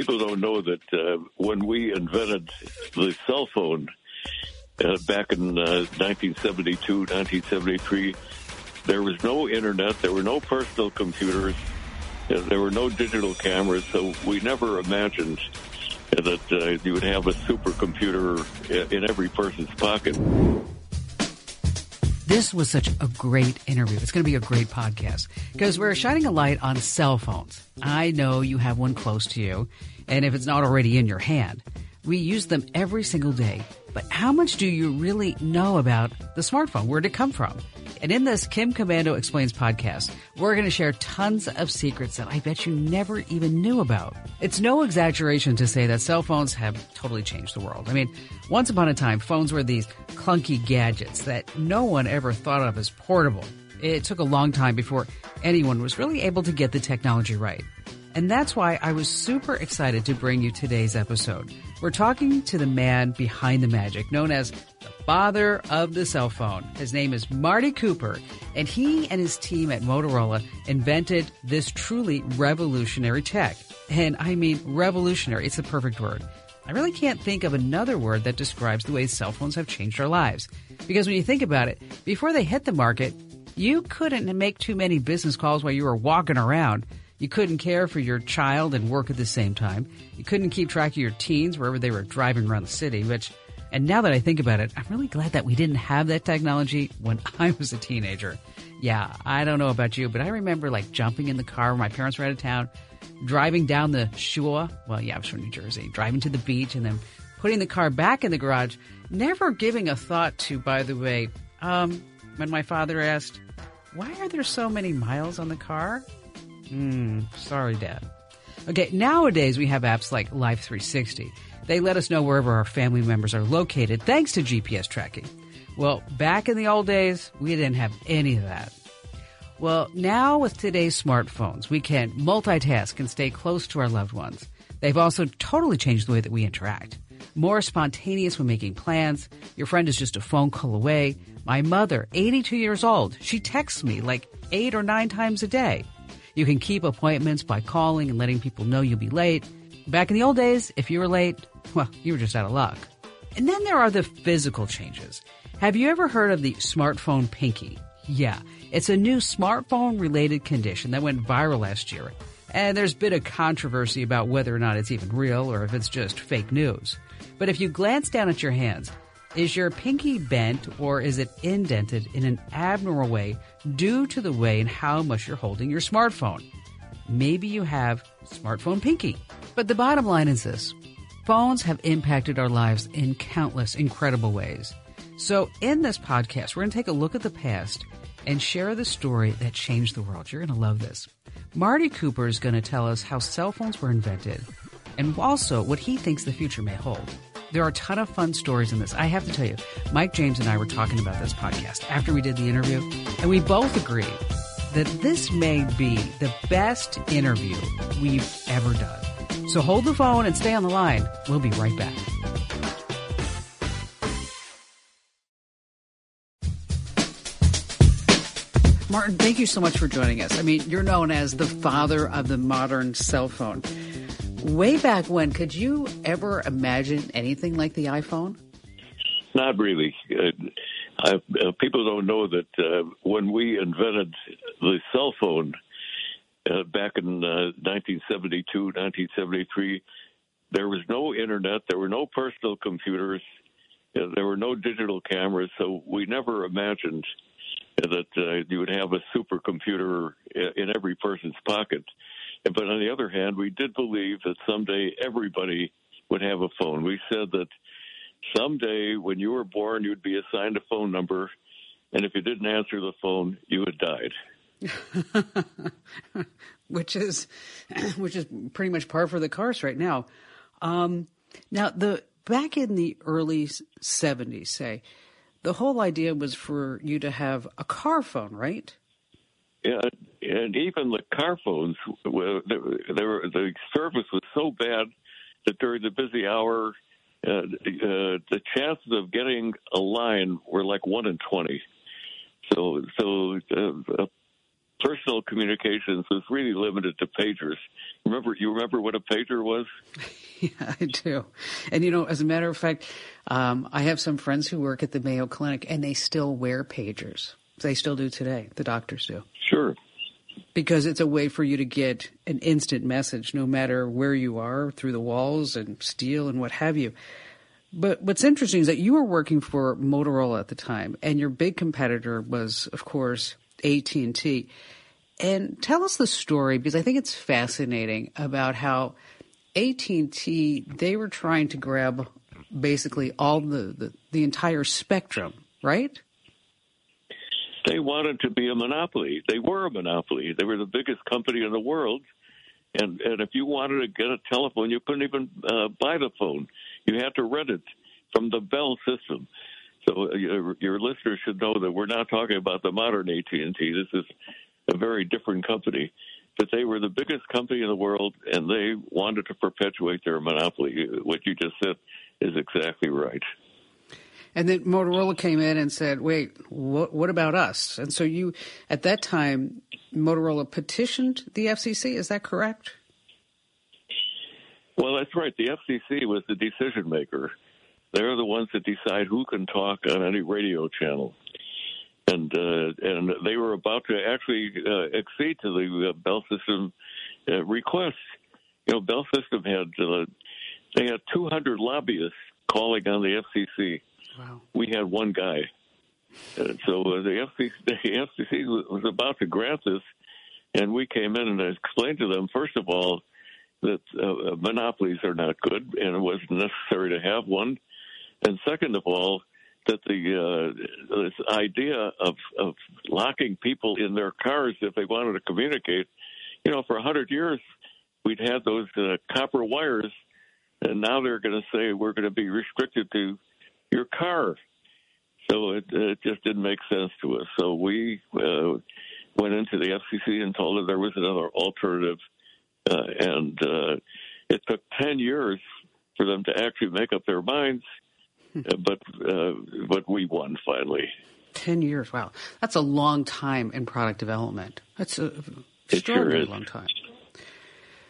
people don't know that uh, when we invented the cell phone uh, back in 1972, uh, 1973, there was no internet, there were no personal computers, there were no digital cameras, so we never imagined that uh, you would have a supercomputer in every person's pocket. This was such a great interview. It's going to be a great podcast because we're shining a light on cell phones. I know you have one close to you, and if it's not already in your hand, we use them every single day. But how much do you really know about the smartphone? Where'd it come from? And in this Kim Komando Explains podcast, we're going to share tons of secrets that I bet you never even knew about. It's no exaggeration to say that cell phones have totally changed the world. I mean, once upon a time, phones were these clunky gadgets that no one ever thought of as portable. It took a long time before anyone was really able to get the technology right. And that's why I was super excited to bring you today's episode. We're talking to the man behind the magic, known as the father of the cell phone. His name is Marty Cooper, and he and his team at Motorola invented this truly revolutionary tech. And I mean revolutionary, it's the perfect word. I really can't think of another word that describes the way cell phones have changed our lives. Because when you think about it, before they hit the market, you couldn't make too many business calls while you were walking around. You couldn't care for your child and work at the same time. You couldn't keep track of your teens wherever they were driving around the city, which, and now that I think about it, I'm really glad that we didn't have that technology when I was a teenager. Yeah, I don't know about you, but I remember like jumping in the car when my parents were out of town, driving down the shore. Well, yeah, I was from New Jersey, driving to the beach and then putting the car back in the garage, never giving a thought to, by the way, um, when my father asked, why are there so many miles on the car? Hmm, sorry, Dad. Okay, nowadays we have apps like Life 360. They let us know wherever our family members are located thanks to GPS tracking. Well, back in the old days, we didn't have any of that. Well, now with today's smartphones, we can multitask and stay close to our loved ones. They've also totally changed the way that we interact. More spontaneous when making plans. Your friend is just a phone call away. My mother, 82 years old, she texts me like eight or nine times a day. You can keep appointments by calling and letting people know you'll be late. Back in the old days, if you were late, well, you were just out of luck. And then there are the physical changes. Have you ever heard of the smartphone pinky? Yeah, it's a new smartphone related condition that went viral last year. And there's been a controversy about whether or not it's even real or if it's just fake news. But if you glance down at your hands, is your pinky bent or is it indented in an abnormal way due to the way and how much you're holding your smartphone? Maybe you have smartphone pinky. But the bottom line is this phones have impacted our lives in countless incredible ways. So, in this podcast, we're going to take a look at the past and share the story that changed the world. You're going to love this. Marty Cooper is going to tell us how cell phones were invented and also what he thinks the future may hold. There are a ton of fun stories in this. I have to tell you, Mike James and I were talking about this podcast after we did the interview, and we both agreed that this may be the best interview we've ever done. So hold the phone and stay on the line. We'll be right back. Martin, thank you so much for joining us. I mean, you're known as the father of the modern cell phone. Way back when, could you ever imagine anything like the iPhone? Not really. Uh, I, uh, people don't know that uh, when we invented the cell phone uh, back in 1972, uh, 1973, there was no internet, there were no personal computers, uh, there were no digital cameras, so we never imagined that you would have a supercomputer in every person's pocket. But on the other hand, we did believe that someday everybody would have a phone. We said that someday when you were born, you'd be assigned a phone number, and if you didn't answer the phone, you had died. which is which is pretty much par for the course right now. Um, now, the back in the early '70s, say, the whole idea was for you to have a car phone, right? Yeah, and even the car phones, were, the service was so bad that during the busy hour, uh, uh, the chances of getting a line were like one in twenty. So, so uh, personal communications was really limited to pagers. Remember, you remember what a pager was? Yeah, I do. And you know, as a matter of fact, um, I have some friends who work at the Mayo Clinic, and they still wear pagers. They still do today. The doctors do. Sure. Because it's a way for you to get an instant message, no matter where you are, through the walls and steel and what have you. But what's interesting is that you were working for Motorola at the time, and your big competitor was, of course, AT and tell us the story because I think it's fascinating about how AT and T they were trying to grab basically all the, the the entire spectrum, right? They wanted to be a monopoly. They were a monopoly. They were the biggest company in the world, and and if you wanted to get a telephone, you couldn't even uh, buy the phone. You had to rent it from the Bell system. So uh, your, your listeners should know that we're not talking about the modern AT&T. This is a very different company. But they were the biggest company in the world, and they wanted to perpetuate their monopoly. What you just said is exactly right. And then Motorola came in and said, "Wait, what, what about us?" And so you, at that time, Motorola petitioned the FCC. Is that correct? Well, that's right. The FCC was the decision maker. They're the ones that decide who can talk on any radio channel. And uh, and they were about to actually uh, accede to the uh, Bell System uh, request. You know, Bell System had uh, they had 200 lobbyists calling on the FCC. Wow. We had one guy. Uh, so uh, the FCC, the FCC was about to grant this, and we came in and I explained to them, first of all, that uh, monopolies are not good, and it wasn't necessary to have one. And second of all, that the uh, this idea of of locking people in their cars if they wanted to communicate, you know, for a hundred years we'd had those uh, copper wires, and now they're going to say we're going to be restricted to your car. So it, it just didn't make sense to us. So we uh, went into the FCC and told them there was another alternative, uh, and uh, it took ten years for them to actually make up their minds. Uh, but uh, but we won finally. Ten years, wow, that's a long time in product development. That's a extraordinarily sure long time.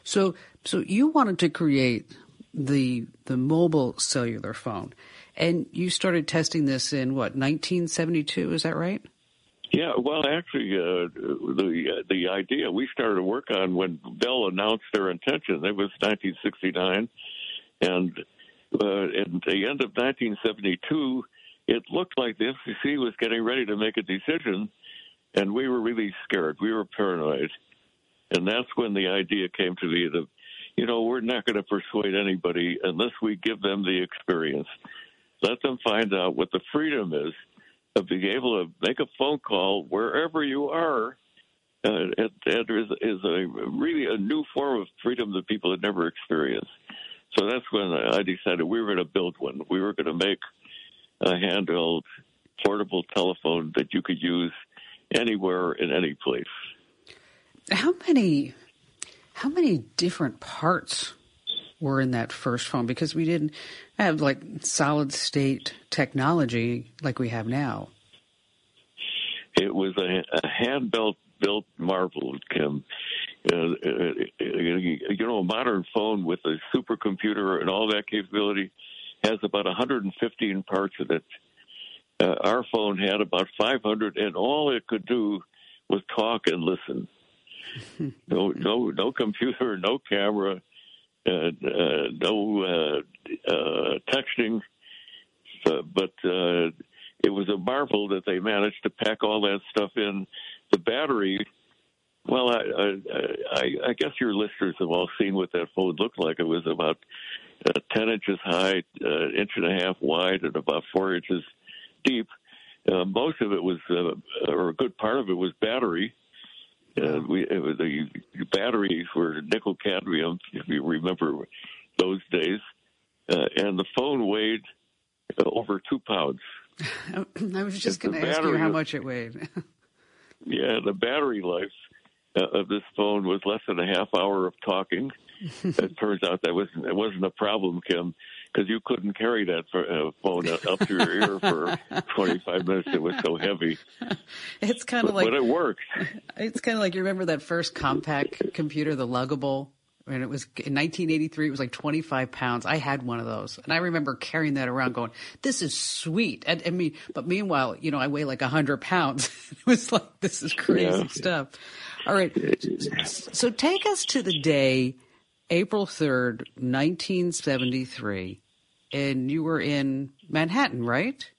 So so you wanted to create the the mobile cellular phone, and you started testing this in what 1972? Is that right? Yeah, well, actually, uh, the uh, the idea we started to work on when Bell announced their intention. It was 1969, and uh, at the end of 1972, it looked like the FCC was getting ready to make a decision, and we were really scared. We were paranoid, and that's when the idea came to me that, you know, we're not going to persuade anybody unless we give them the experience. Let them find out what the freedom is of being able to make a phone call wherever you are. Uh, it, it is, is a really a new form of freedom that people had never experienced. So that's when I decided we were going to build one. We were going to make a handheld portable telephone that you could use anywhere in any place. How many how many different parts were in that first phone because we didn't have like solid state technology like we have now. It was a, a hand built built marvel, Kim. Uh, uh, you know, a modern phone with a supercomputer and all that capability has about 115 parts in it. Uh, our phone had about 500, and all it could do was talk and listen. no, no, no computer, no camera, no uh, uh, texting. But uh, it was a marvel that they managed to pack all that stuff in. The battery well, I, I, I guess your listeners have all seen what that phone looked like. It was about uh, 10 inches high, uh, inch and a half wide, and about four inches deep. Uh, most of it was, uh, or a good part of it was battery. Uh, we, it was, the batteries were nickel cadmium, if you remember those days. Uh, and the phone weighed uh, over two pounds. I was just going to ask you how much it weighed. yeah, the battery life uh, of this phone was less than a half hour of talking, it turns out that wasn't it wasn't a problem, Kim, because you couldn't carry that for, uh, phone up to your ear for 25 minutes. It was so heavy. It's kind of like, but it worked. It's kind of like you remember that first compact computer, the luggable and it was in 1983 it was like 25 pounds i had one of those and i remember carrying that around going this is sweet and i mean but meanwhile you know i weigh like 100 pounds it was like this is crazy yeah. stuff all right so take us to the day april 3rd 1973 and you were in manhattan right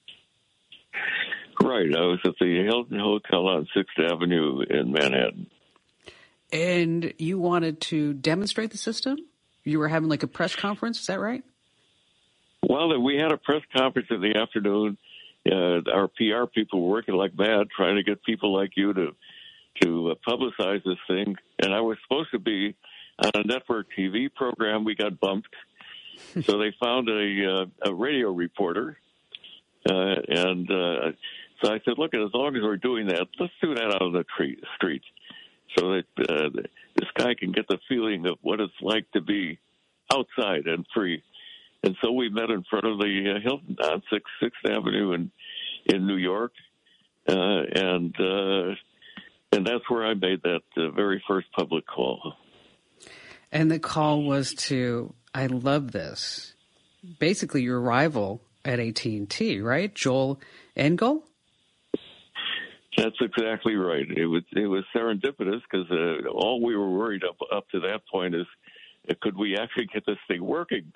right i was at the hilton hotel on sixth avenue in manhattan and you wanted to demonstrate the system? You were having like a press conference, is that right? Well, we had a press conference in the afternoon. Uh, our PR people were working like mad trying to get people like you to to uh, publicize this thing. And I was supposed to be on a network TV program. We got bumped, so they found a uh, a radio reporter, uh, and uh, so I said, "Look, as long as we're doing that, let's do that out on the tree, street." so that uh, this guy can get the feeling of what it's like to be outside and free. And so we met in front of the uh, Hilton on Sixth Sixth Avenue in in New York, uh, and uh, and that's where I made that uh, very first public call. And the call was to I love this, basically your rival at AT and T, right, Joel Engel. That's exactly right. It was it was serendipitous because uh, all we were worried up up to that point is uh, could we actually get this thing working?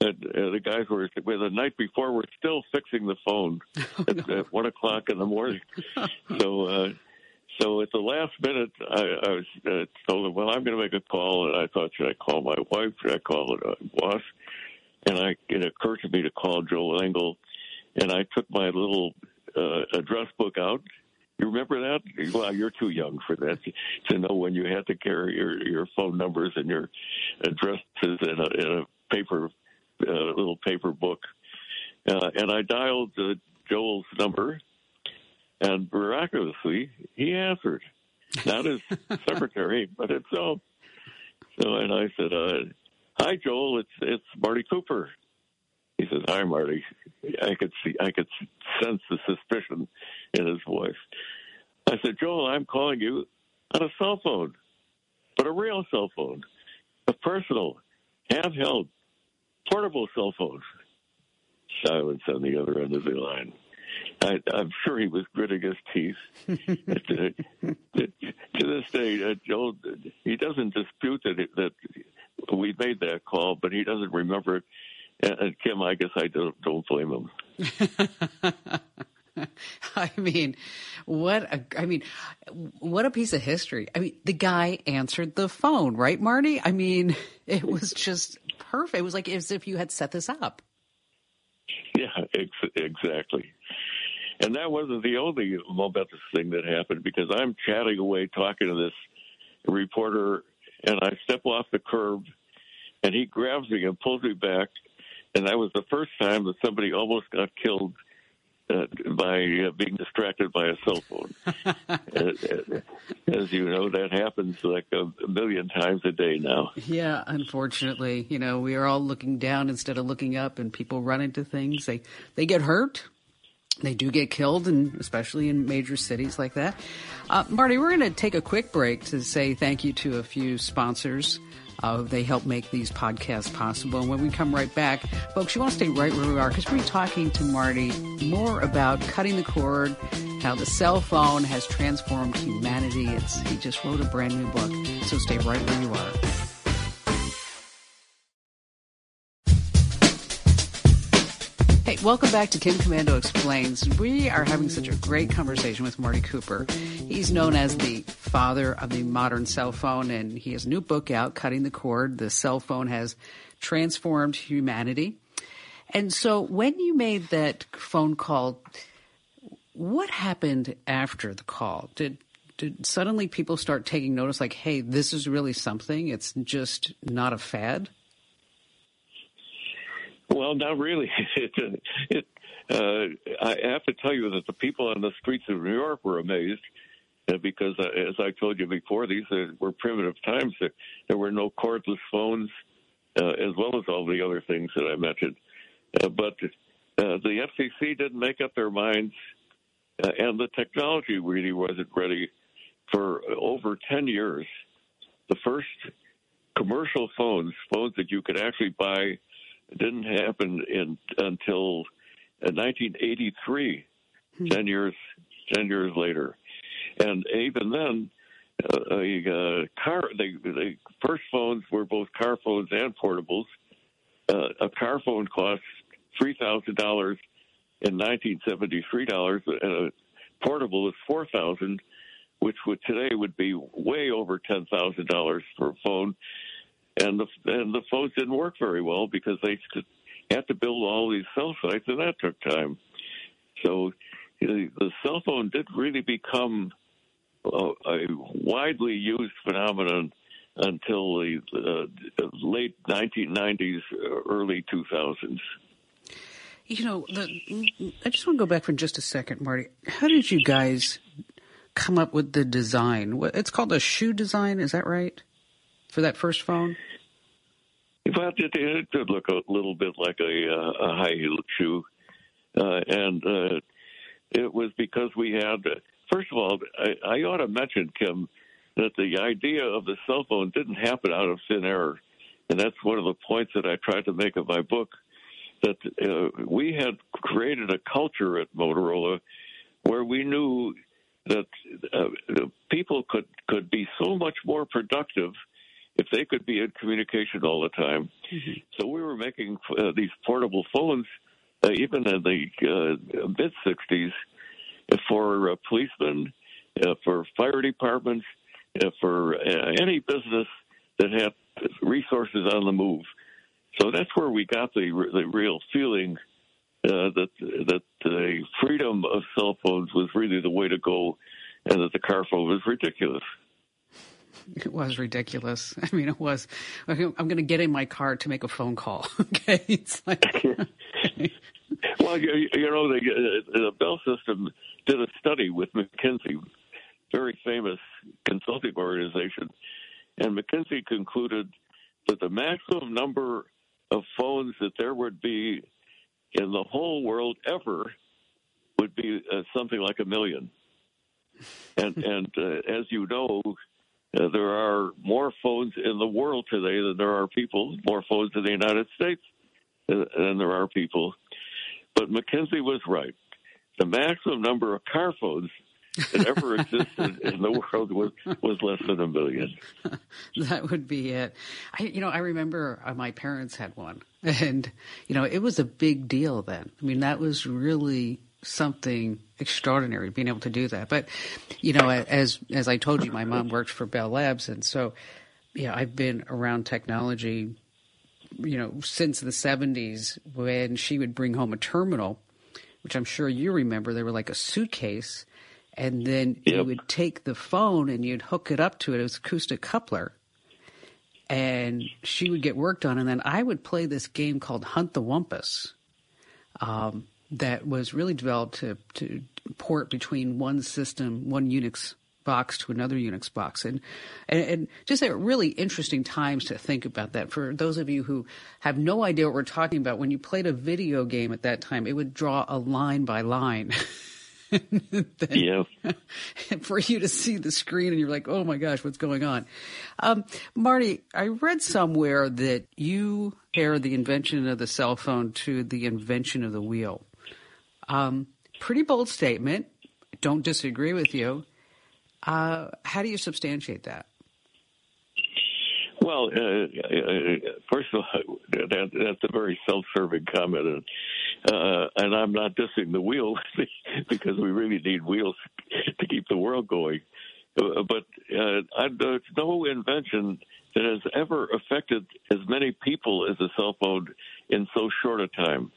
And uh, the guys were well, the night before we're still fixing the phone oh, at, no. at, one o'clock in the morning. so uh, so at the last minute, I, I was uh, told them, well, I'm going to make a call, and I thought, should I call my wife? Should I call a boss? And I, it occurred to me to call Joel Engel, and I took my little uh, address book out. You remember that? Well, you're too young for that to know when you had to carry your, your phone numbers and your addresses in a, in a paper, uh, little paper book. Uh, and I dialed uh, Joel's number, and miraculously, he answered. Not his secretary, but himself. So, and I said, uh, "Hi, Joel. It's it's Marty Cooper." He says, "Hi, Marty." I could see, I could sense the suspicion in his voice. I said, "Joel, I'm calling you on a cell phone, but a real cell phone, a personal, handheld, portable cell phone." Silence on the other end of the line. I, am sure he was gritting his teeth. to, this day, uh, Joel, he doesn't dispute that it, that we made that call, but he doesn't remember it and Kim, I guess I don't, don't blame him. I mean, what a, I mean, what a piece of history. I mean, the guy answered the phone, right, Marty? I mean, it was just perfect. It was like as if you had set this up. Yeah, ex- exactly. And that wasn't the only momentous thing that happened because I'm chatting away talking to this reporter and I step off the curb and he grabs me and pulls me back and that was the first time that somebody almost got killed uh, by uh, being distracted by a cell phone. As you know, that happens like a, a, million times a day now. Yeah, unfortunately, you know, we are all looking down instead of looking up, and people run into things. They they get hurt. They do get killed, and especially in major cities like that. Uh, Marty, we're going to take a quick break to say thank you to a few sponsors. Uh, they help make these podcasts possible. And when we come right back, folks, you want to stay right where we are because we're talking to Marty more about cutting the cord, how the cell phone has transformed humanity. It's, he just wrote a brand new book. So stay right where you are. Welcome back to Kim Komando Explains. We are having such a great conversation with Marty Cooper. He's known as the father of the modern cell phone, and he has a new book out, Cutting the Cord. The cell phone has transformed humanity. And so when you made that phone call, what happened after the call? Did did suddenly people start taking notice like, hey, this is really something? It's just not a fad? Well, not really. It, it, uh, I have to tell you that the people on the streets of New York were amazed uh, because, uh, as I told you before, these uh, were primitive times. There were no cordless phones, uh, as well as all the other things that I mentioned. Uh, but the FCC didn't make up their minds, and the technology really wasn't ready for over 10 years. The first commercial phones, phones that you could actually buy, didn't happen in, until 1983, hmm. 10 years 10 years later. And even then, uh, a uh, car, the, the first phones were both car phones and portables. Uh, a car phone cost three thousand dollars in nineteen seventy three dollars, and a portable was four thousand, which would today would be way over ten thousand dollars for a phone. And the and the phones didn't work very well because they had to build all these cell sites, and that took time. So the, cell phone did really become a, a widely used phenomenon until the uh, late 1990s, early 2000s. You know, the, I just want to go back for just a second, Marty. How did you guys come up with the design? It's called a shoe design, is that right? For that first phone? Well, it, did look a little bit like a, uh, a high heel shoe. Uh, and uh, it was because we had, first of all, I, I ought to mention, Kim, that the idea of the cell phone didn't happen out of thin air. And that's one of the points that I tried to make in my book that uh, we had created a culture at Motorola where we knew that uh, people could, could be so much more productive if they could be in communication all the time. Mm-hmm. So we were making uh, these portable phones uh, even in the uh, mid 60s, for uh, policemen, uh, for fire departments, uh, for uh, any business that had resources on the move. So that's where we got the the real feeling that that the freedom of cell phones was really the way to go, and that the car phone was ridiculous. It was ridiculous. I mean, it was. I'm going to get in my car to make a phone call. Okay, it's like. well, you, you know, the, uh, the Bell System did a study with McKinsey, very famous consulting organization, and McKinsey concluded that the maximum number of phones that there would be in the whole world ever would be uh, something like a million. And and uh, as you know, uh, there are more phones in the world today than there are people. More phones in the United States uh, than there are people. But McKinsey was right. The maximum number of car phones that ever existed in the world was was less than a million. that would be it. I, you know, I remember uh, my parents had one, and you know, it was a big deal then. I mean, that was really something extraordinary being able to do that. But you know, as as I told you, my mom worked for Bell Labs, and so yeah, I've been around technology. You know, since the '70s, when she would bring home a terminal, which I'm sure you remember, they were like a suitcase, and then yep. you would take the phone and you'd hook it up to it. It was acoustic coupler, and she would get work done, and then I would play this game called Hunt the Wumpus. Um, that was really developed to, to port between one system, one Unix box to another Unix box. And, and, and, just at really interesting times to think about that. For those of you who have no idea what we're talking about, when you played a video game at that time, it would draw a line by line. yeah. for you to see the screen and you're like, oh my gosh, what's going on? Um, Marty, I read somewhere that you pair the invention of the cell phone to the invention of the wheel. Um, pretty bold statement. Don't disagree with you. Uh, how do you substantiate that? Well, uh, uh, first of all, that, that's a very self-serving comment, and, uh, and I'm not dissing the wheels because we really need wheels to keep the world going. Uh, but uh, there's no invention that has ever affected as many people as a cell phone in so short a time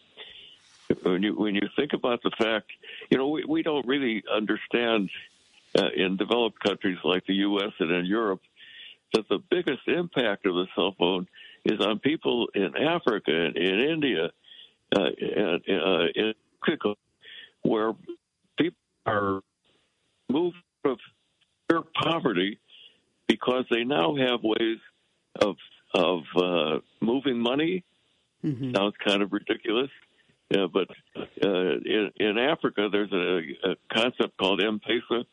when you when you think about the fact, you know, we, we don't really understand uh, in developed countries like the U.S. and in Europe that the biggest impact of the cell phone is on people in Africa and in India uh, and uh, in Mexico, where people are moved out of poverty because they now have ways of of uh, moving money. Mm-hmm. Sounds kind of ridiculous, yeah, but uh, in, in Africa, there's a, a concept called M-Pesa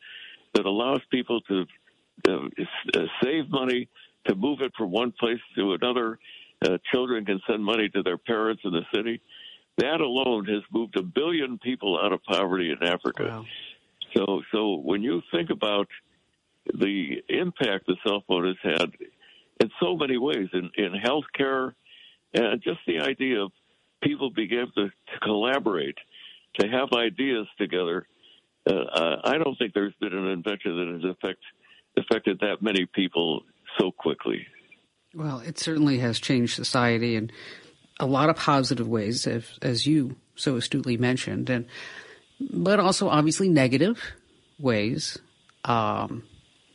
that allows people to uh, save money to move it from one place to another. Uh, children can send money to their parents in the city. That alone has moved a billion people out of poverty in Africa. Wow. So, so when you think about the impact the cell phone has had in so many ways in, in healthcare, and just the idea of people able to, collaborate, to have ideas together. Uh, I don't think there's been an invention that has affect, affected that many people so quickly. Well, it certainly has changed society in a lot of positive ways, as, as you so astutely mentioned, and but also obviously negative ways. Um,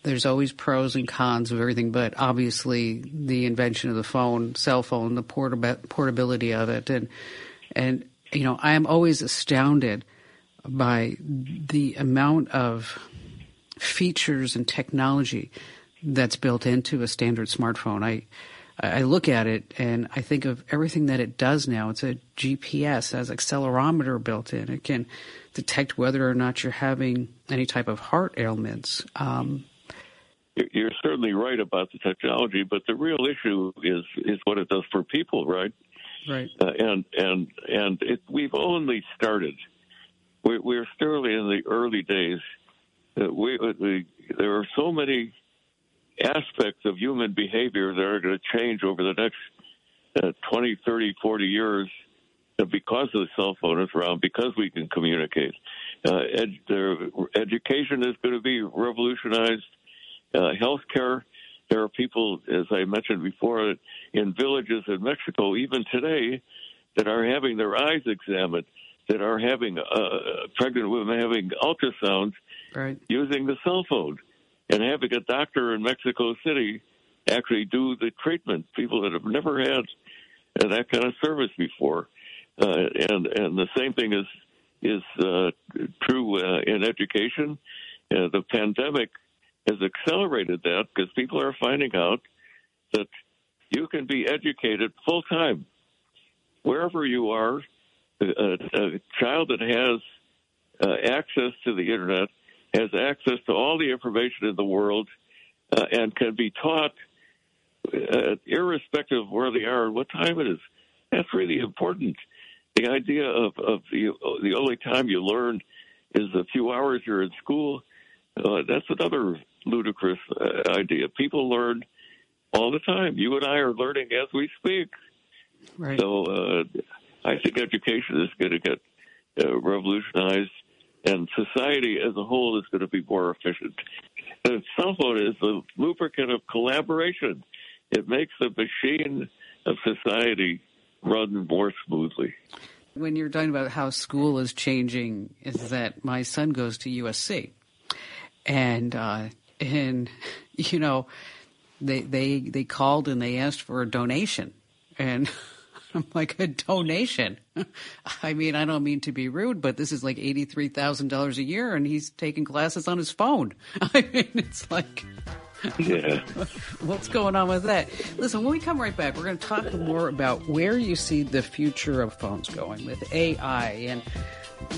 there's always pros and cons of everything, but obviously the invention of the phone, cell phone, the portab- portability of it, and and you know I am always astounded by the amount of features and technology that's built into a standard smartphone. I I look at it and I think of everything that it does now. It's a GPS, it has accelerometer built in. It can detect whether or not you're having any type of heart ailments. Um, you're certainly right about the technology, but the real issue is is what it does for people, right? Right. Uh, and and and it, we've only started. We're, we're still in the early days. Uh, we, we, there are so many aspects of human behavior that are going to change over the next uh, 20, 30, 40 years because of the cell phone is around, because we can communicate. Uh, ed, education is going to be revolutionized uh, healthcare. There are people, as I mentioned before, in villages in Mexico, even today, that are having their eyes examined, that are having uh, pregnant women having ultrasounds right. using the cell phone, and having a doctor in Mexico City actually do the treatment. People that have never had uh, that kind of service before, uh, and and the same thing is is uh, true uh, in education. Uh, the pandemic has accelerated that because people are finding out that you can be educated full time wherever you are. A, a, child that has uh, access to the internet has access to all the information in the world uh, and can be taught uh, irrespective of where they are and what time it is. That's really important. The idea of, of the, the only time you learn is a few hours you're in school, uh, that's another ludicrous uh, idea. People learn all the time. You and I are learning as we speak. Right. So uh, I think education is going to get uh, revolutionized, and society as a whole is going to be more efficient. The cell phone is the lubricant of collaboration. It makes the machine of society run more smoothly. When you're talking about how school is changing, is that my son goes to USC, and uh, and you know they they they called and they asked for a donation and I'm like a donation. I mean, I don't mean to be rude, but this is like eighty three thousand dollars a year, and he's taking classes on his phone. I mean, it's like, yeah, what's going on with that? Listen, when we come right back, we're going to talk more about where you see the future of phones going with AI and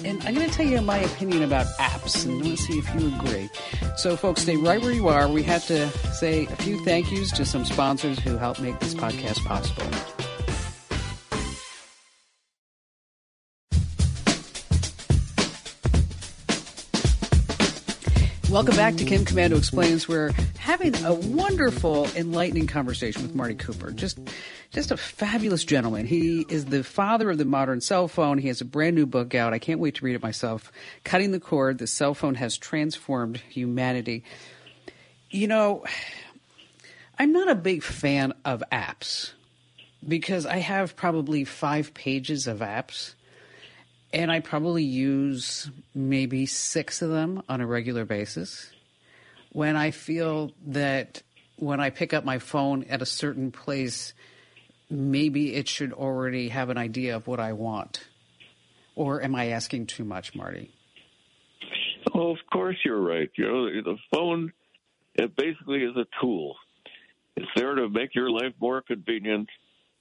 and I'm going to tell you my opinion about apps, and I want to see if you agree. So, folks, stay right where you are. We have to say a few thank yous to some sponsors who help make this podcast possible. Welcome back to Kim Komando Explains. We're having a wonderful, enlightening conversation with Marty Cooper. Just, just a fabulous gentleman. He is the father of the modern cell phone. He has a brand new book out. I can't wait to read it myself. Cutting the Cord: The Cell Phone Has Transformed Humanity. You know, I'm not a big fan of apps because I have probably five pages of apps and I probably use maybe six of them on a regular basis. When I feel that when I pick up my phone at a certain place, maybe it should already have an idea of what I want. Or am I asking too much, Marty? Oh, of course you're right. You know, the phone it basically is a tool. It's there to make your life more convenient.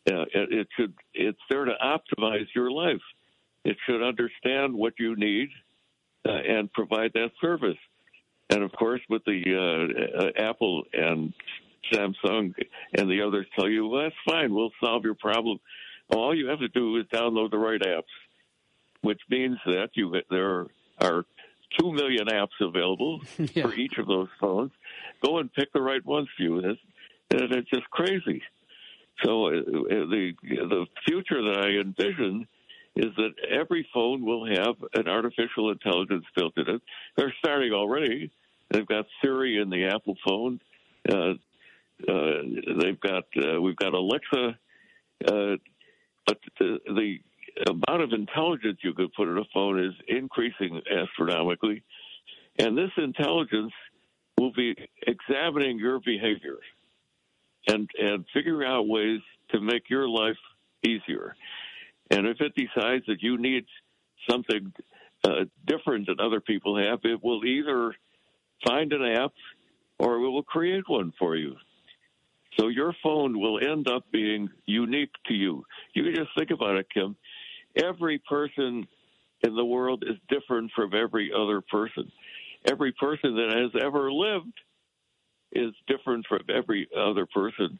Uh, it should. It's there to optimize your life. It should understand what you need uh, and provide that service. And of course, with the uh, uh, Apple and Samsung and the others tell you, well, that's fine, we'll solve your problem. All you have to do is download the right apps, which means that you there are two million apps available yeah. for each of those phones. Go and pick the right ones for you. It's, it's just crazy. So uh, the the future that I envision is that every phone will have an artificial intelligence built in it. They're starting already. They've got Siri in the Apple phone. Uh, uh, they've got uh, we've got Alexa, uh, but the, the amount of intelligence you could put in a phone is increasing astronomically, and this intelligence will be examining your behavior and and figuring out ways to make your life easier. And if it decides that you need something uh, different than other people have, it will either find an app or it will create one for you. So your phone will end up being unique to you. You can just think about it, Kim. Every person in the world is different from every other person. Every person that has ever lived is different from every other person.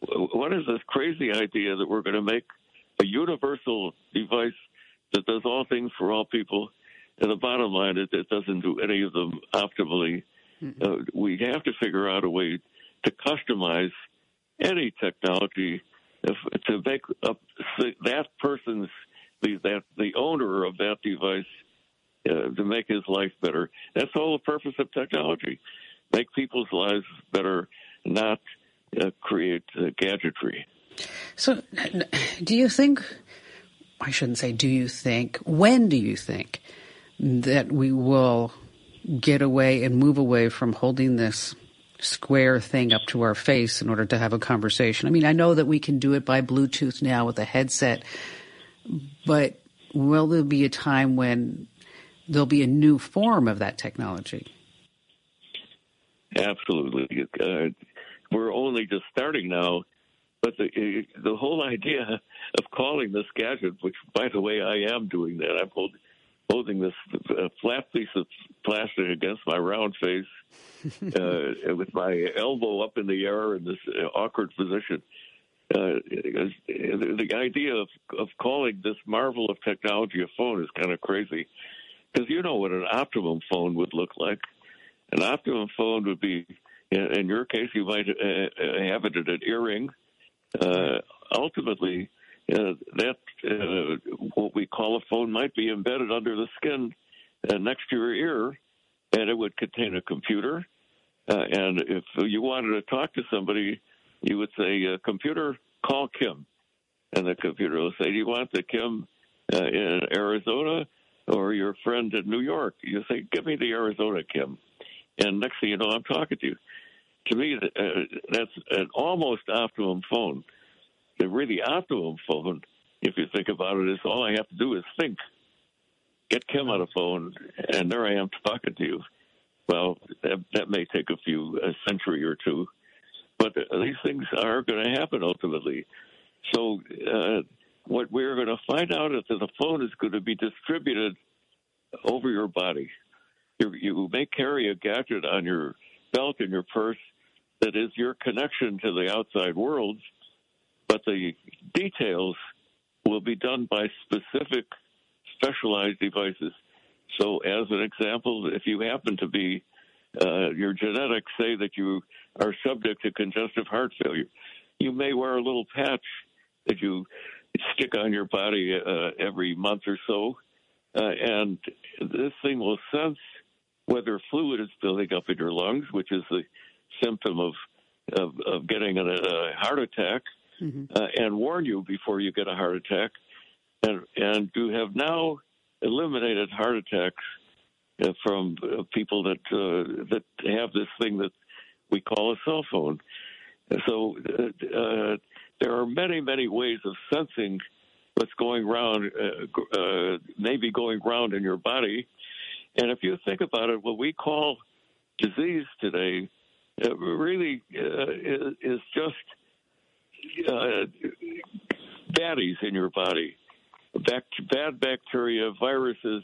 What is this crazy idea that we're going to make a universal device that does all things for all people? And the bottom line is it doesn't do any of them optimally. Mm-hmm. Uh, we have to figure out a way to customize any technology if, to make up that person's the that the owner of that device uh, to make his life better. That's all the purpose of technology: make people's lives better, not uh, create uh, gadgetry. So, do you think? I shouldn't say. Do you think? When do you think that we will get away and move away from holding this square thing up to our face in order to have a conversation. I mean, I know that we can do it by Bluetooth now with a headset, but will there be a time when there'll be a new form of that technology? Absolutely. Uh, we're only just starting now, but the the whole idea of calling this gadget, which by the way I am doing that, I'm holding holding this uh, flat piece of plastic against my round face uh, with my elbow up in the air in this uh, awkward position. Uh, the idea of, of calling this marvel of technology a phone is kind of crazy because you know what an optimum phone would look like. An optimum phone would be, in your case, you might uh have it at an earring. Uh, ultimately, uh, that uh, what we call a phone might be embedded under the skin next to your ear, and it would contain a computer. And if you wanted to talk to somebody, you would say, "Computer, call Kim," and the computer will say, "Do you want the Kim in Arizona or your friend in New York?" You say, "Give me the Arizona Kim," and next thing you know, I'm talking to you. To me, that's an almost optimum phone the really optimum phone, if you think about it, is all I have to do is think. Get Kim on a phone, and there I am talking to you. Well, that, that may take a few a century or two, but these things are going to happen ultimately. So, uh, what we're going to find out is that the phone is going to be distributed over your body. You, you may carry a gadget on your belt in your purse that is your connection to the outside world but the details will be done by specific specialized devices. So, as an example, if you happen to be, uh, your genetics say that you are subject to congestive heart failure, you may wear a little patch that you stick on your body uh, every month or so, uh, and this thing will sense whether fluid is building up in your lungs, which is the symptom of of, of getting a, a heart attack, mm-hmm. uh, and warn you before you get a heart attack, and and to have now eliminated heart attacks uh, from uh, people that uh, that have this thing that we call a cell phone. So there are many many ways of sensing what's going around, maybe going around in your body. And if you think about it, what we call disease today uh, really uh, is, is just uh, baddies in your body, bad bacteria, viruses.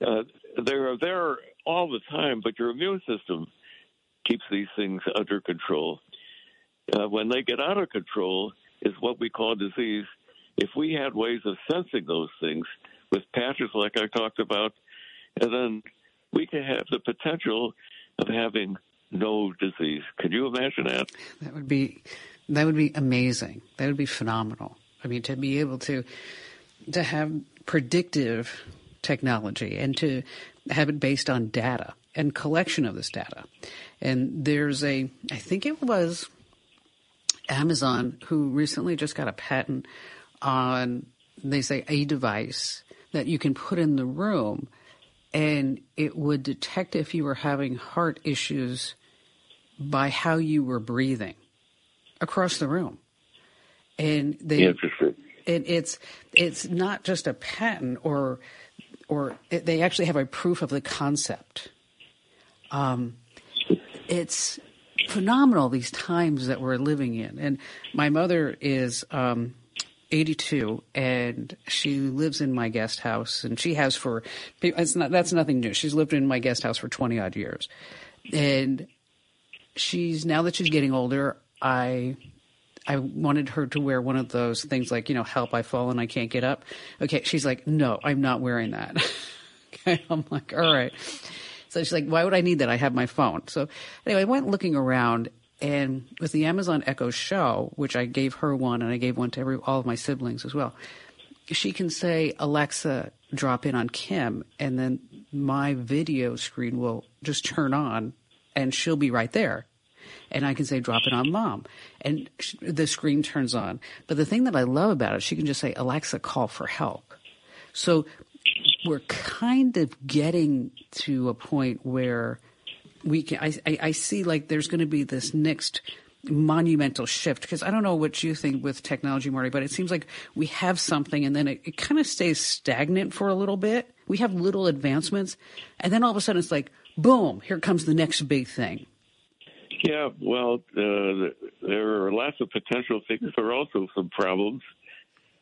They are there all the time, but your immune system keeps these things under control. When they get out of control, is what we call disease. If we had ways of sensing those things with patches like I talked about, and then we can have the potential of having no disease. Can you imagine that? That would be that would be amazing. That would be phenomenal. I mean, to be able to to have predictive technology and to have it based on data and collection of this data. And there's a, I think it was Amazon who recently just got a patent on, they say, a device that you can put in the room and it would detect if you were having heart issues by how you were breathing across the room. And they, Interesting. and it's it's not just a patent or or it, they actually have a proof of the concept. Um, it's phenomenal these times that we're living in, and my mother is um, 82 and she lives in my guest house, and she has for it's not that's nothing new. She's lived in my guest house for 20 odd years, and she's now that she's getting older, I I wanted her to wear one of those things like, you know, help, I've fallen, I can't get up. Okay. She's like, no, I'm not wearing that. okay. I'm like, all right. So she's like, why would I need that? I have my phone. So anyway, I went looking around and with the Amazon Echo Show, which I gave her one and I gave one to every, all of my siblings as well, she can say, Alexa, drop in on Kim, and then my video screen will just turn on and she'll be right there and I can say drop it on mom, and the screen turns on. But the thing that I love about it, she can just say Alexa, call for help. So we're kind of getting to a point where we can. I, I, I see like there's going to be this next monumental shift because I don't know what you think with technology, Marty, but it seems like we have something and then it, it kind of stays stagnant for a little bit. We have little advancements, and then all of a sudden it's like, boom, here comes the next big thing. Yeah, well, uh, there are lots of potential things. There are also some problems.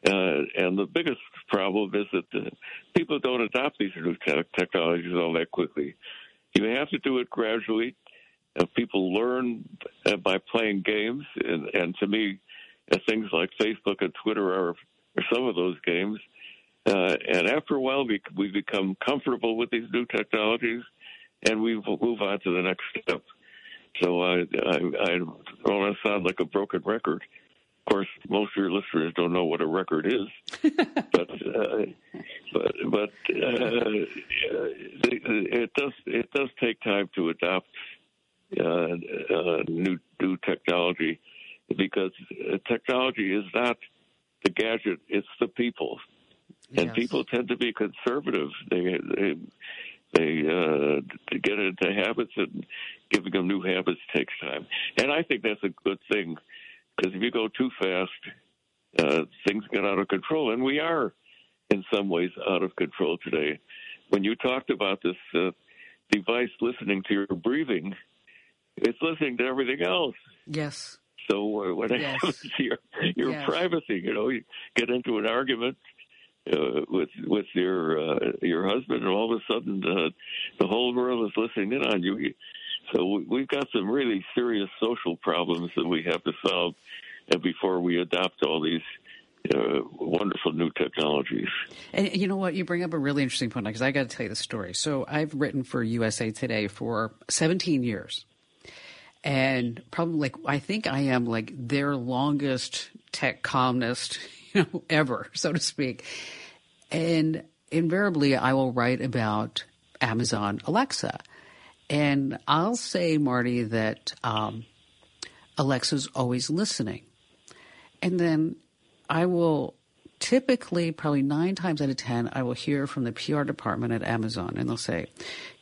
Uh, and the biggest problem is that uh, people don't adopt these new te- technologies all that quickly. You have to do it gradually. Uh, people learn uh, by playing games, and, and to me, things like Facebook and Twitter are, are some of those games. And after a while, we, we become comfortable with these new technologies, and we move on to the next step. So I, I, I don't want to sound like a broken record. Of course, most of your listeners don't know what a record is, but uh, but but uh, it does it does take time to adopt uh, uh, new new technology because technology is not the gadget; it's the people, and Yes. people tend to be conservative. They they they uh, to get into habits and giving them new habits takes time. And I think that's a good thing because if you go too fast, uh, things get out of control, and we are in some ways out of control today. When you talked about this uh, device listening to your breathing, it's listening to everything else. Yes. So uh, what Yes. happens to your your Yes. privacy? You know, you get into an argument uh, with with your uh, your husband, and all of a sudden uh, the whole world is listening in on you. So we- we've got some really serious social problems that we have to solve, and before we adopt all these uh, wonderful new technologies. And you know what? You bring up a really interesting point because I got to tell you the story. So I've written for USA Today for 17 years. And probably like, I think I am like their longest tech columnist, you know, ever, so to speak. And invariably I will write about Amazon Alexa. And I'll say, Marty, that um, Alexa's always listening. And then I will typically, probably nine times out of ten, I will hear from the PR department at Amazon, and they'll say,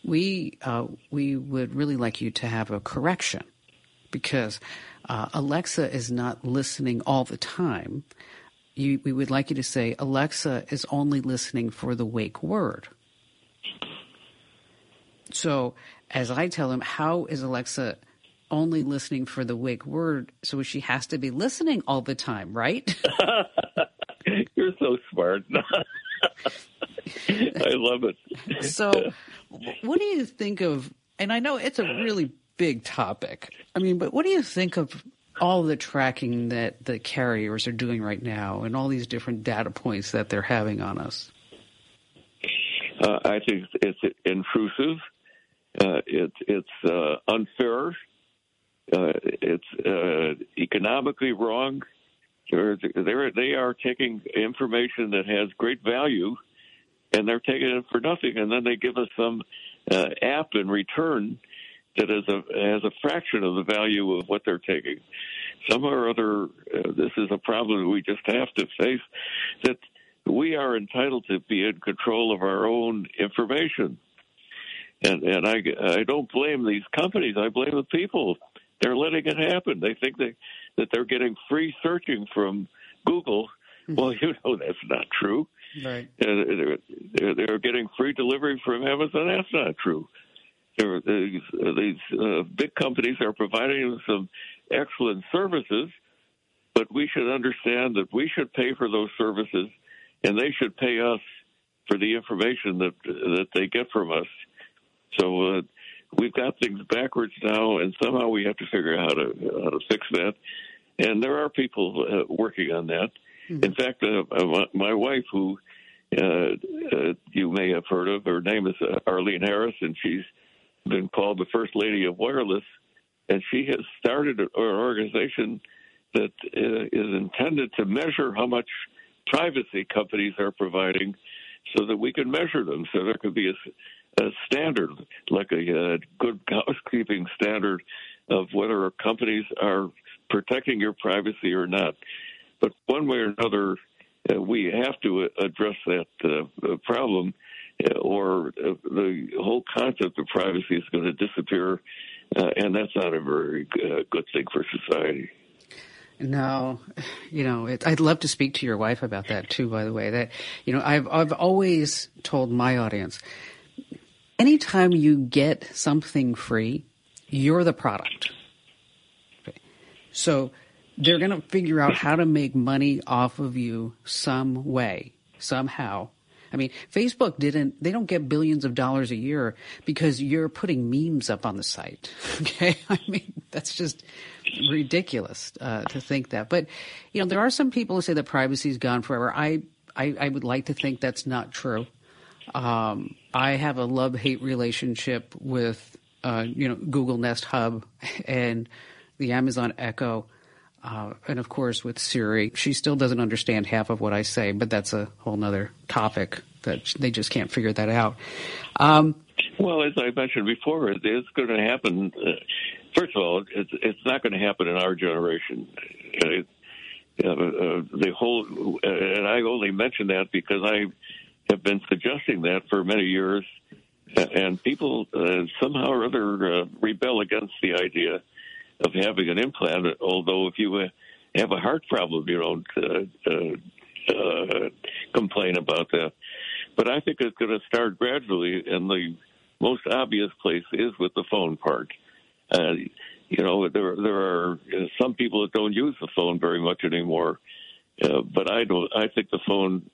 "We uh, we would really like you to have a correction because uh, Alexa is not listening all the time. You, we would like you to say Alexa is only listening for the wake word." So, as I tell them, how is Alexa only listening for the wake word, so she has to be listening all the time, right? You're so smart. I love it. So, what do you think of? And I know it's a really big topic. I mean, but what do you think of all the tracking that the carriers are doing right now, and all these different data points that they're having on us? Uh, I think it's intrusive. Uh, it, it's uh, unfair. Uh, it's uh, economically wrong. They're, they're, they are taking information that has great value and they're taking it for nothing, and then they give us some uh, app in return that is a has a fraction of the value of what they're taking. Some or other, uh, this is a problem we just have to face. That we are entitled to be in control of our own information, and and I I don't blame these companies. I blame the people. They're letting it happen. They think they that they're getting free searching from Google. Hmm. Well, you know that's not true. Right. They're, they're, they're getting free delivery from Amazon. That's not true. These these uh, big companies are providing some excellent services, but we should understand that we should pay for those services, and they should pay us for the information that that they get from us. So uh, we've got things backwards now, and somehow we have to figure out how to how to fix that. And there are people uh, working on that. Mm-hmm. In fact, uh, uh my wife, who uh, uh, you may have heard of, her name is uh, Arlene Harris, and she's been called the First Lady of Wireless, and she has started an organization that is intended to measure how much privacy companies are providing so that we can measure them. So there could be a, a standard, like a, a, good housekeeping standard of whether companies are protecting your privacy or not. But one way or another, uh, we have to address that uh, problem, uh, or the whole concept of privacy is going to disappear, uh, and that's not a very uh, good thing for society. No, you know, it, I'd love to speak to your wife about that too. By the way, that you know, I've I've always told my audience, anytime you get something free, you're the product. Okay. So they're going to figure out how to make money off of you some way, somehow. I mean, Facebook didn't, they don't get billions of dollars a year because you're putting memes up on the site. Okay. I mean, that's just ridiculous uh, to think that. But, you know, there are some people who say that privacy's gone forever. I, I, I would like to think that's not true. Um, I have a love hate relationship with, uh, you know, Google Nest Hub and the Amazon Echo. Uh, and of course, with Siri, she still doesn't understand half of what I say, but that's a whole other topic that they just can't figure that out. Um, well, as I mentioned before, it's going to happen. Uh, first of all, it's, it's not going to happen in our generation. Uh, uh, the whole, uh, and I only mention that because I have been suggesting that for many years, and people uh, somehow or other uh, rebel against the idea of having an implant. Although if you uh, have a heart problem, you don't uh, uh, uh, complain about that. But I think it's going to start gradually, and the most obvious place is with the phone part. Uh, you know, there there are some people that don't use the phone very much anymore, uh, but I don't. I think the phone,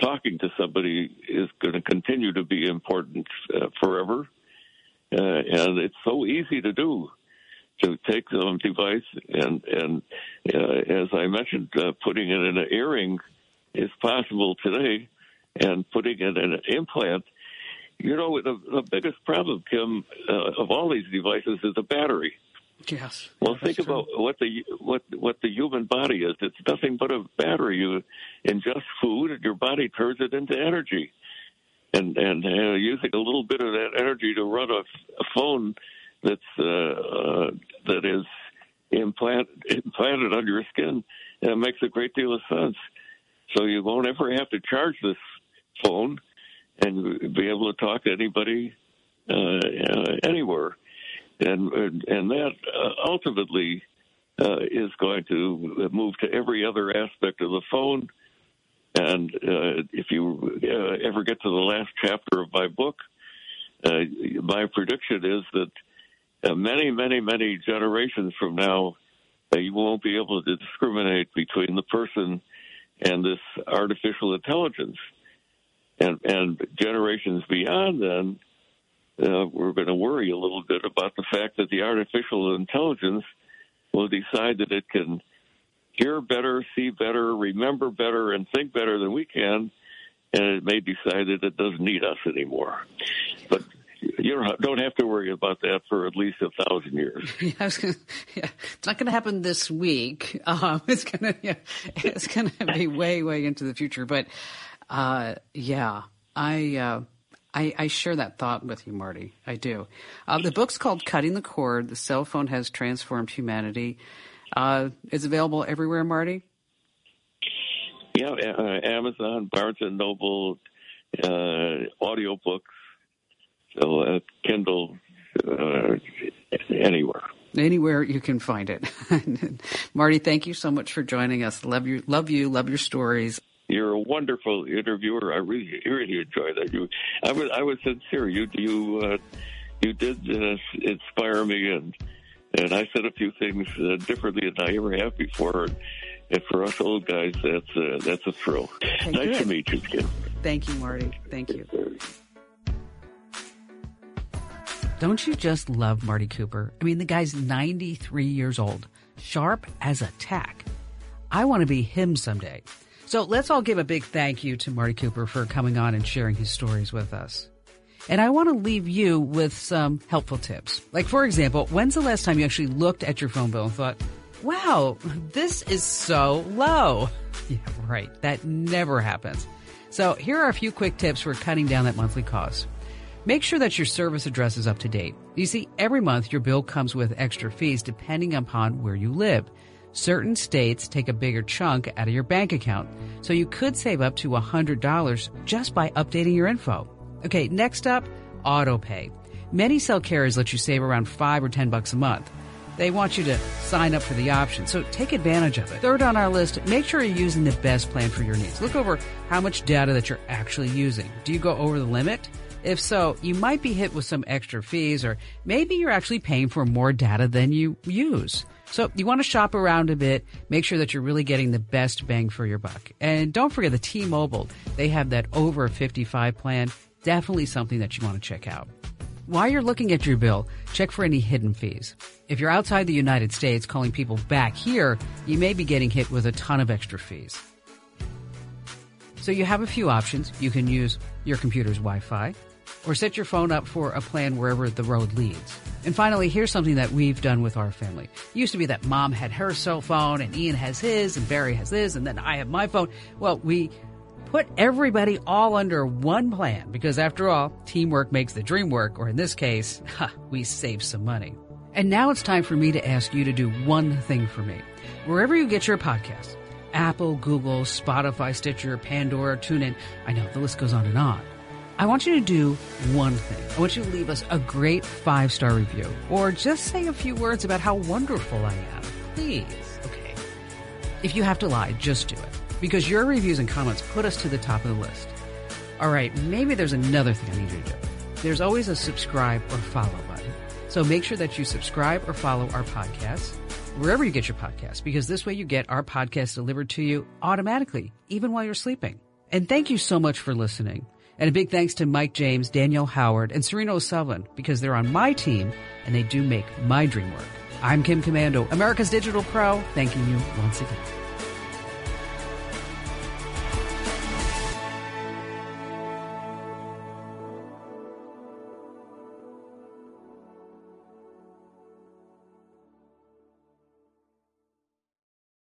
talking to somebody, is going to continue to be important uh, forever, uh, and it's so easy to do to take the device and and uh, as I mentioned, uh, putting it in an earring is possible today, and putting it in an implant. You know, the, the biggest problem, Kim, uh, of all these devices is the battery. Yes. Well, think true. about what the what what the human body is. It's nothing but a battery. You ingest food, and your body turns it into energy. And and uh, using a little bit of that energy to run a, a phone that's uh, uh, that is implant, implanted under your skin and it makes a great deal of sense. So you won't ever have to charge this phone and be able to talk to anybody uh, uh, anywhere, and and that uh, ultimately uh, is going to move to every other aspect of the phone. And if you ever get to the last chapter of my book, my prediction is that uh, many, many, many generations from now, uh, you won't be able to discriminate between the person and this artificial intelligence. And, and generations beyond then, uh, we're going to worry a little bit about the fact that the artificial intelligence will decide that it can hear better, see better, remember better, and think better than we can, and it may decide that it doesn't need us anymore. But you don't have to worry about that for at least a thousand years. Yeah, gonna, yeah. it's not going to happen this week. Um, it's going to yeah, it's going to be way way into the future. But uh, yeah, I, uh, I, I share that thought with you, Marty. I do. Uh, the book's called "Cutting the Cord: The Cell Phone Has Transformed Humanity." Uh, it's available everywhere, Marty. Yeah, uh, Amazon, Barnes and Noble, uh, audiobooks, so uh, Kindle, uh, anywhere. Anywhere you can find it. Marty, thank you so much for joining us. Love you, love you, love your stories. You're a wonderful interviewer. I really, really enjoyed that. You, I was, I was sincere. You, you, uh, you did uh, inspire me, and and I said a few things uh, differently than I ever have before. And, and for us old guys, that's uh, that's a thrill. Nice to meet you, Kim. Thank you, Marty. Thank you. Don't you just love Marty Cooper? I mean, the guy's 93 years old, sharp as a tack. I want to be him someday. So let's all give a big thank you to Marty Cooper for coming on and sharing his stories with us. And I want to leave you with some helpful tips. Like, for example, when's the last time you actually looked at your phone bill and thought, wow, this is so low? Yeah, right. That never happens. So here are a few quick tips for cutting down that monthly cost. Make sure that your service address is up to date. You see, every month your bill comes with extra fees depending upon where you live. Certain states take a bigger chunk out of your bank account, so you could save up to $100 just by updating your info. Okay, next up, auto pay. Many cell carriers let you save around 5 or 10 bucks a month. They want you to sign up for the option, so take advantage of it. Third on our list, make sure you're using the best plan for your needs. Look over how much data that you're actually using. Do you go over the limit? If so, you might be hit with some extra fees, or maybe you're actually paying for more data than you use. So you want to shop around a bit, make sure that you're really getting the best bang for your buck. And don't forget the T-Mobile. They have that over 55 plan. Definitely something that you want to check out. While you're looking at your bill, check for any hidden fees. If you're outside the United States calling people back here, you may be getting hit with a ton of extra fees. So you have a few options. You can use your computer's Wi-Fi or set your phone up for a plan wherever the road leads. And finally, here's something that we've done with our family. It used to be that mom had her cell phone and Ian has his and Barry has his and then I have my phone. Well, we put everybody all under one plan because after all, teamwork makes the dream work, or in this case, ha, we save some money. And now it's time for me to ask you to do one thing for me. Wherever you get your podcasts, Apple, Google, Spotify, Stitcher, Pandora, TuneIn, I know the list goes on and on. I want you to do one thing. I want you to leave us a great five star review or just say a few words about how wonderful I am. Please. Okay. If you have to lie, just do it because your reviews and comments put us to the top of the list. All right, maybe there's another thing I need you to do. There's always a subscribe or follow button. So make sure that you subscribe or follow our podcast wherever you get your podcast because this way you get our podcast delivered to you automatically, even while you're sleeping. And thank you so much for listening. And a big thanks to Mike James, Danielle Howard, and Serena O'Sullivan because they're on my team and they do make my dream work. I'm Kim Komando, America's Digital Pro, thanking you once again.